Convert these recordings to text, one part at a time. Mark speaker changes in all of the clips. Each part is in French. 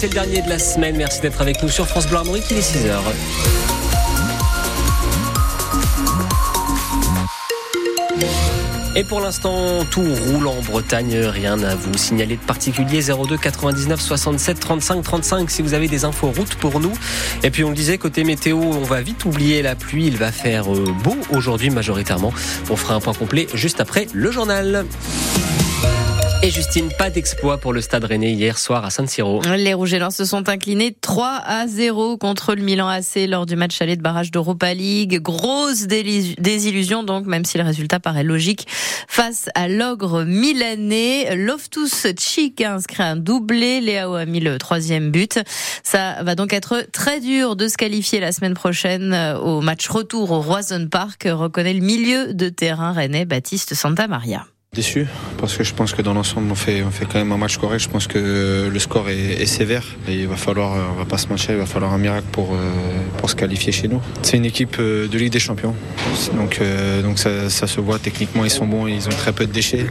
Speaker 1: C'est le dernier de la semaine. Merci d'être avec nous sur France Bleu Armorique. Il est 6h. Et pour l'instant, tout roule en Bretagne. Rien à vous signaler de particulier. 02 99 67 35 35 si vous avez des infos route pour nous. Et puis on disait, côté météo, on va vite oublier la pluie. Il va faire euh, beau aujourd'hui majoritairement. On fera un point complet juste après le journal. Et Justine, pas d'exploit pour le Stade Rennais hier soir à San Siro.
Speaker 2: Les Noirs se sont inclinés 3 à 0 contre le Milan AC lors du match aller de barrage d'Europa League. Grosse désillusion donc, même si le résultat paraît logique face à l'ogre milanais. Loftus Cheek a inscrit un doublé. Léao a mis le troisième but. Ça va donc être très dur de se qualifier la semaine prochaine au match retour au Roison Park, reconnaît le milieu de terrain rennais Baptiste Santa Maria.
Speaker 3: Déçu parce que je pense que dans l'ensemble on fait, on fait quand même un match correct. Je pense que le score est, sévère et il va falloir, on va pas se mentir, il va falloir un miracle pour, euh, pour se qualifier chez nous. C'est une équipe euh, de Ligue des Champions, donc, euh, donc ça, se voit techniquement ils sont bons, ils ont très peu de déchets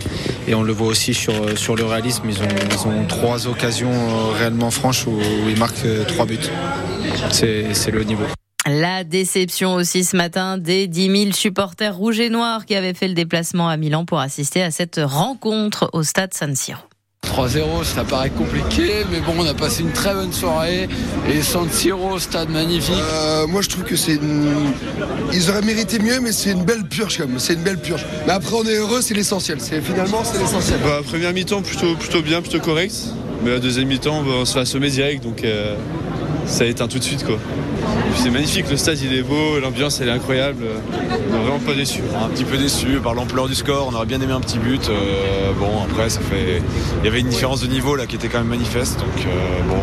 Speaker 3: et on le voit aussi sur, sur le réalisme. Ils ont, ils ont trois occasions réellement franches où ils marquent trois buts. C'est le niveau.
Speaker 2: La déception aussi ce matin des 10 000 supporters rouges et noirs qui avaient fait le déplacement à Milan pour assister à cette rencontre au stade San Siro.
Speaker 4: 3-0, ça paraît compliqué, mais bon, on a passé une très bonne soirée. Et San Siro, stade magnifique.
Speaker 5: Euh, moi, je trouve que c'est une... Ils auraient mérité mieux, mais c'est une belle purge, quand même. C'est une belle purge. Mais après, on est heureux, c'est l'essentiel. C'est finalement, c'est l'essentiel.
Speaker 6: Bah, première mi-temps, plutôt, plutôt bien, plutôt correct. Mais la deuxième mi-temps, on se fait assommer direct, donc euh, ça éteint tout de suite, quoi c'est magnifique, le stade il est beau, l'ambiance elle est incroyable. On n'est vraiment pas déçu.
Speaker 7: Un petit peu déçu par l'ampleur du score, on aurait bien aimé un petit but. Euh, bon après ça fait. Il y avait une différence de niveau là qui était quand même manifeste. Donc euh, bon,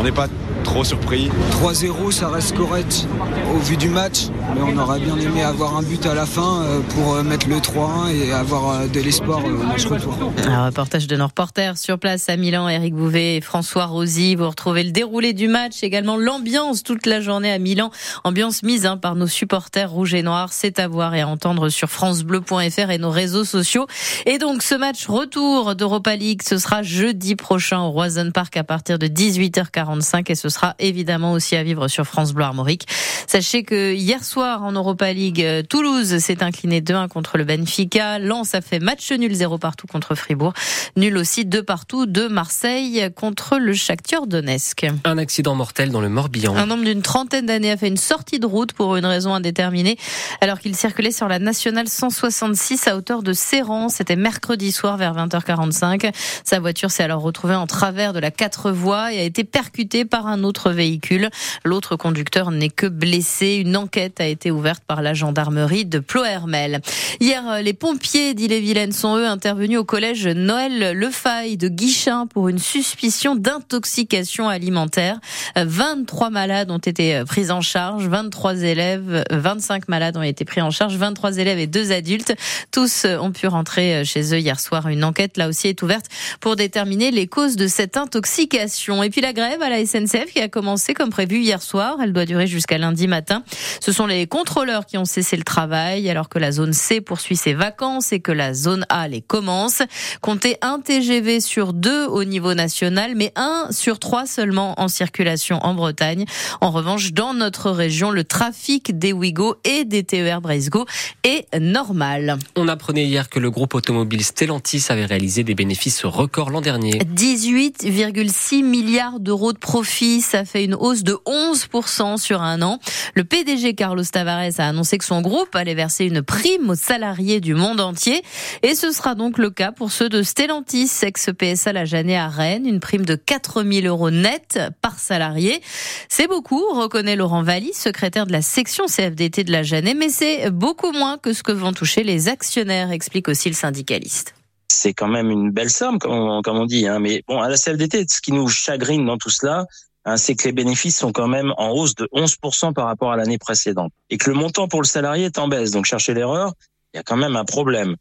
Speaker 7: on n'est pas trop surpris.
Speaker 8: 3-0 ça reste correct au vu du match, mais on aurait bien aimé avoir un but à la fin euh, pour mettre le 3-1 et avoir de l'espoir au match retour.
Speaker 2: Un reportage de nos reporters sur place à Milan, Eric Bouvet et François Rosy. Vous retrouvez le déroulé du match, également l'ambiance toute la journée à Milan Ambiance mise hein, par nos supporters rouges et noirs. C'est à voir et à entendre sur francebleu.fr et nos réseaux sociaux. Et donc ce match retour d'Europa League, ce sera jeudi prochain au Roison Park à partir de 18h45 et ce sera évidemment aussi à vivre sur France Bleu Armorique. Sachez que hier soir en Europa League, euh, Toulouse s'est incliné 2-1 contre le Benfica. Lens a fait match nul 0 partout contre Fribourg. Nul aussi 2 partout de Marseille contre le Shakhtar Donetsk.
Speaker 1: Un accident mortel dans le Morbihan.
Speaker 2: Un homme d'une trentaine d'années a fait une sortie de route pour une raison indéterminée alors qu'il circulait sur la nationale 166 à hauteur de Séran. C'était mercredi soir vers 20h45. Sa voiture s'est alors retrouvée en travers de la quatre voies et a été percutée par un autre véhicule. L'autre conducteur n'est que blessé. Une enquête a été ouverte par la gendarmerie de Plohermel. Hier, les pompiers d'Ille-et-Vilaine sont eux intervenus au collège Noël Lefaille de Guichin pour une suspicion d'intoxication alimentaire. 23 malades ont été pris en charge. 23 élèves, 25 malades ont été pris en charge, 23 élèves et deux adultes. Tous ont pu rentrer chez eux hier soir. Une enquête là aussi est ouverte pour déterminer les causes de cette intoxication. Et puis la grève à la SNCF qui a commencé comme prévu hier soir. Elle doit durer jusqu'à lundi matin. Ce sont les contrôleurs qui ont cessé le travail alors que la zone C poursuit ses vacances et que la zone A les commence. Comptez un TGV sur deux au niveau national, mais un sur trois seulement en circulation en Bretagne. En revanche, dans notre région, le trafic des Ouigo et des TER Breisgo est normal.
Speaker 1: On apprenait hier que le groupe automobile Stellantis avait réalisé des bénéfices records l'an dernier.
Speaker 2: 18,6 milliards d'euros de profit, ça fait une hausse de 11% sur un an. Le PDG Carlos Tavares a annoncé que son groupe allait verser une prime aux salariés du monde entier et ce sera donc le cas pour ceux de Stellantis, ex-PSA La Janée à Rennes, une prime de 4000 euros net par salarié. C'est beaucoup, reconnaît Laurent Valli, secrétaire de la section CFDT de la Jeannet, mais c'est beaucoup moins que ce que vont toucher les actionnaires, explique aussi le syndicaliste
Speaker 9: c'est quand même une belle somme, comme on, dit. Hein. Mais bon, à la CFDT, ce qui nous chagrine dans tout cela, hein, c'est que les bénéfices sont quand même en hausse de 11% par rapport à l'année précédente. Et que le montant pour le salarié est en baisse. Donc, chercher l'erreur, il y a quand même un problème.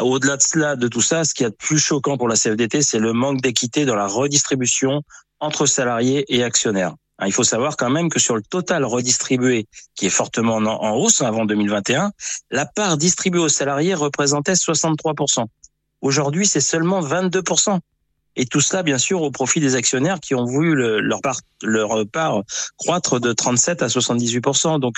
Speaker 9: Au-delà de cela, de tout ça, ce qui est de plus choquant pour la CFDT, c'est le manque d'équité dans la redistribution entre salariés et actionnaires. Hein, il faut savoir quand même que sur le total redistribué, qui est fortement en hausse avant 2021, la part distribuée aux salariés représentait 63%. Aujourd'hui, c'est seulement 22%. Et tout cela, bien sûr, au profit des actionnaires qui ont vu leur part, leur part croître de 37 à 78 Donc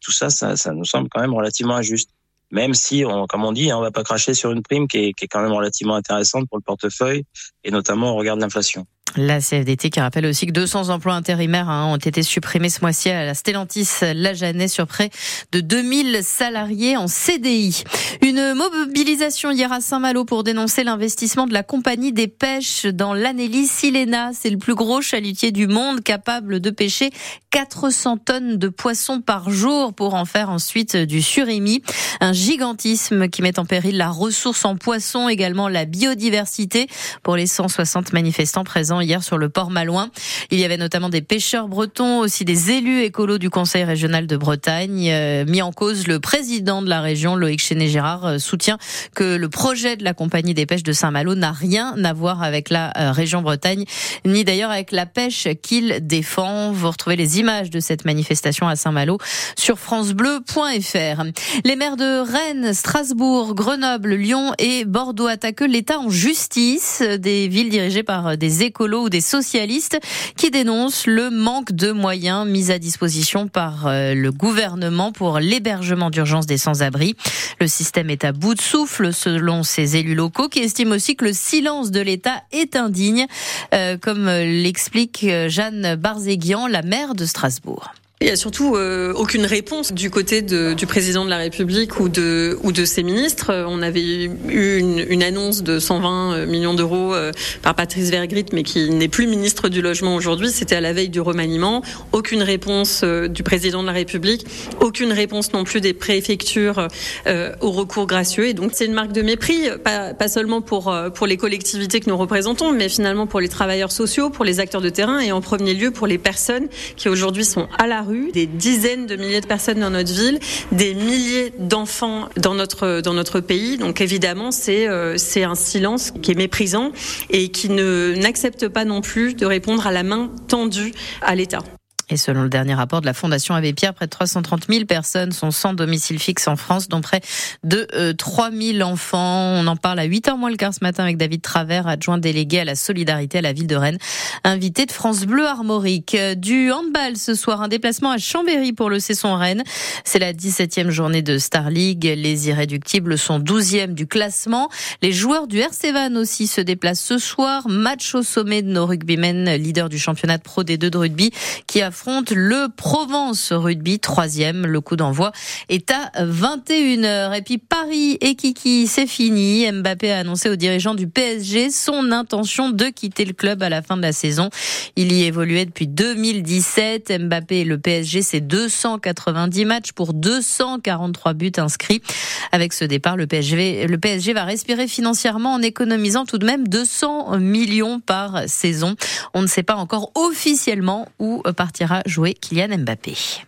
Speaker 9: tout ça, ça, ça nous semble quand même relativement injuste même si, on, comme on dit, hein, on va pas cracher sur une prime qui est, qui est quand même relativement intéressante pour le portefeuille, et notamment au regard de l'inflation.
Speaker 2: La CFDT qui rappelle aussi que 200 emplois intérimaires hein, ont été supprimés ce mois-ci à la Stellantis Lajanais sur près de 2000 salariés en CDI. Une mobilisation hier à Saint-Malo pour dénoncer l'investissement de la compagnie des pêches dans l'Anélie Silena. C'est le plus gros chalutier du monde capable de pêcher 400 tonnes de poissons par jour pour en faire ensuite du surimi. Un gigantisme qui met en péril la ressource en poissons, également la biodiversité pour les 160 manifestants présents hier sur le port Malouin. Il y avait notamment des pêcheurs bretons, aussi des élus écolos du Conseil régional de Bretagne. Euh, mis en cause, le président de la région, Loïc Chenet-Gérard, euh, soutient que le projet de la compagnie des pêches de Saint-Malo n'a rien à voir avec la euh, région Bretagne, ni d'ailleurs avec la pêche qu'il défend. Vous retrouvez les images de cette manifestation à Saint-Malo sur francebleu.fr. Les maires de Rennes, Strasbourg, Grenoble, Lyon et Bordeaux attaquent l'État en justice des villes dirigées par des écolos ou des socialistes qui dénoncent le manque de moyens mis à disposition par euh, le gouvernement pour l'hébergement d'urgence des sans-abri. Le système est à bout de souffle selon ces élus locaux qui estiment aussi que le silence de l'État est indigne, euh, comme l'explique euh, Jeanne Barzéguian, la maire de Strasbourg.
Speaker 10: Il y a surtout euh, aucune réponse du côté de, du président de la République ou de, ou de ses ministres. On avait eu une, une annonce de 120 euh, millions d'euros euh, par Patrice Vergrit, mais qui n'est plus ministre du Logement aujourd'hui. C'était à la veille du remaniement. Aucune réponse du président de la République, aucune réponse non plus des préfectures au recours gracieux. Et donc c'est une marque de mépris, pas, pas seulement pour, pour les collectivités que nous représentons, mais finalement pour les travailleurs sociaux, pour les acteurs de terrain et en premier lieu pour les personnes qui aujourd'hui sont à la des dizaines de milliers de personnes dans notre ville, des milliers d'enfants dans notre dans notre pays. Donc évidemment, c'est euh, un silence qui est méprisant et qui n'accepte pas non plus de répondre à la main tendue à l'État.
Speaker 2: Et selon le dernier rapport de la Fondation Abbé Pierre, près de 330 000 personnes sont sans domicile fixe en France, dont près de 3 euh, 000 enfants. On en parle à 8h moins le quart ce matin avec David Travers, adjoint délégué à la solidarité à la ville de Rennes, invité de France Bleu Armorique. Du handball ce soir, un déplacement à Chambéry pour le Cesson Rennes. C'est la 17e journée de Star League. Les irréductibles sont 12e du classement. Les joueurs du RC Van aussi se déplacent ce soir. Match au sommet de nos rugbymen, leader du championnat de Pro D2 de rugby, qui a le Provence Rugby, troisième. Le coup d'envoi est à 21h. Et puis Paris et Kiki, c'est fini. Mbappé a annoncé aux dirigeants du PSG son intention de quitter le club à la fin de la saison. Il y évoluait depuis 2017. Mbappé et le PSG, c'est 290 matchs pour 243 buts inscrits. Avec ce départ, le PSG, va respirer financièrement en économisant tout de même 200 millions par saison. On ne sait pas encore officiellement où partira jouer Kylian Mbappé.